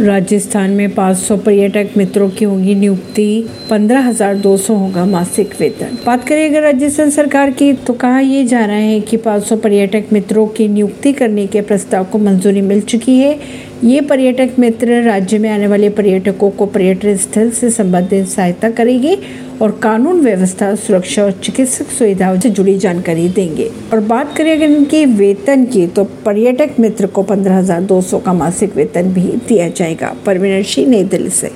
राजस्थान में 500 पर्यटक मित्रों की होगी नियुक्ति 15,200 होगा मासिक वेतन। बात करें अगर राजस्थान सरकार की तो कहा यह जा रहा है कि 500 पर्यटक मित्रों की नियुक्ति करने के प्रस्ताव को मंजूरी मिल चुकी है। ये पर्यटक मित्र राज्य में आने वाले पर्यटकों को पर्यटन स्थल से संबंधित सहायता करेंगे और कानून व्यवस्था, सुरक्षा और चिकित्सक सुविधाओं से जुड़ी जानकारी देंगे। और बात करें अगर इनके वेतन की तो पर्यटक मित्र को पंद्रह हज़ार दो सौ का मासिक वेतन भी दिया जाएगा। परवीन सिंह, नई दिल्ली से।